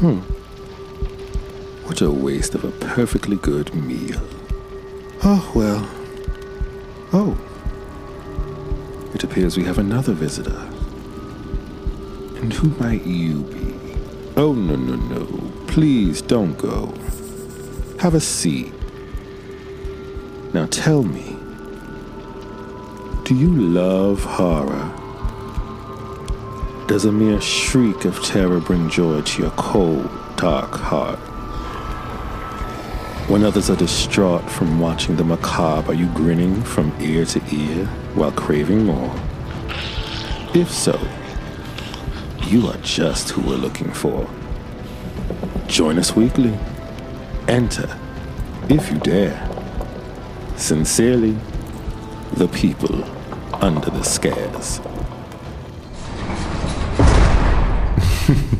Hmm. What a waste of a perfectly good meal. Oh, well. Oh. It appears we have another visitor. And who might you be? Oh, no, no, no. Please don't go. Have a seat. Now tell me, do you love horror? Does a mere shriek of terror bring joy to your cold, dark heart? When others are distraught from watching the macabre, are you grinning from ear to ear while craving more? If so, you are just who we're looking for. Join us weekly. Enter, if you dare. Sincerely, the people under the scares.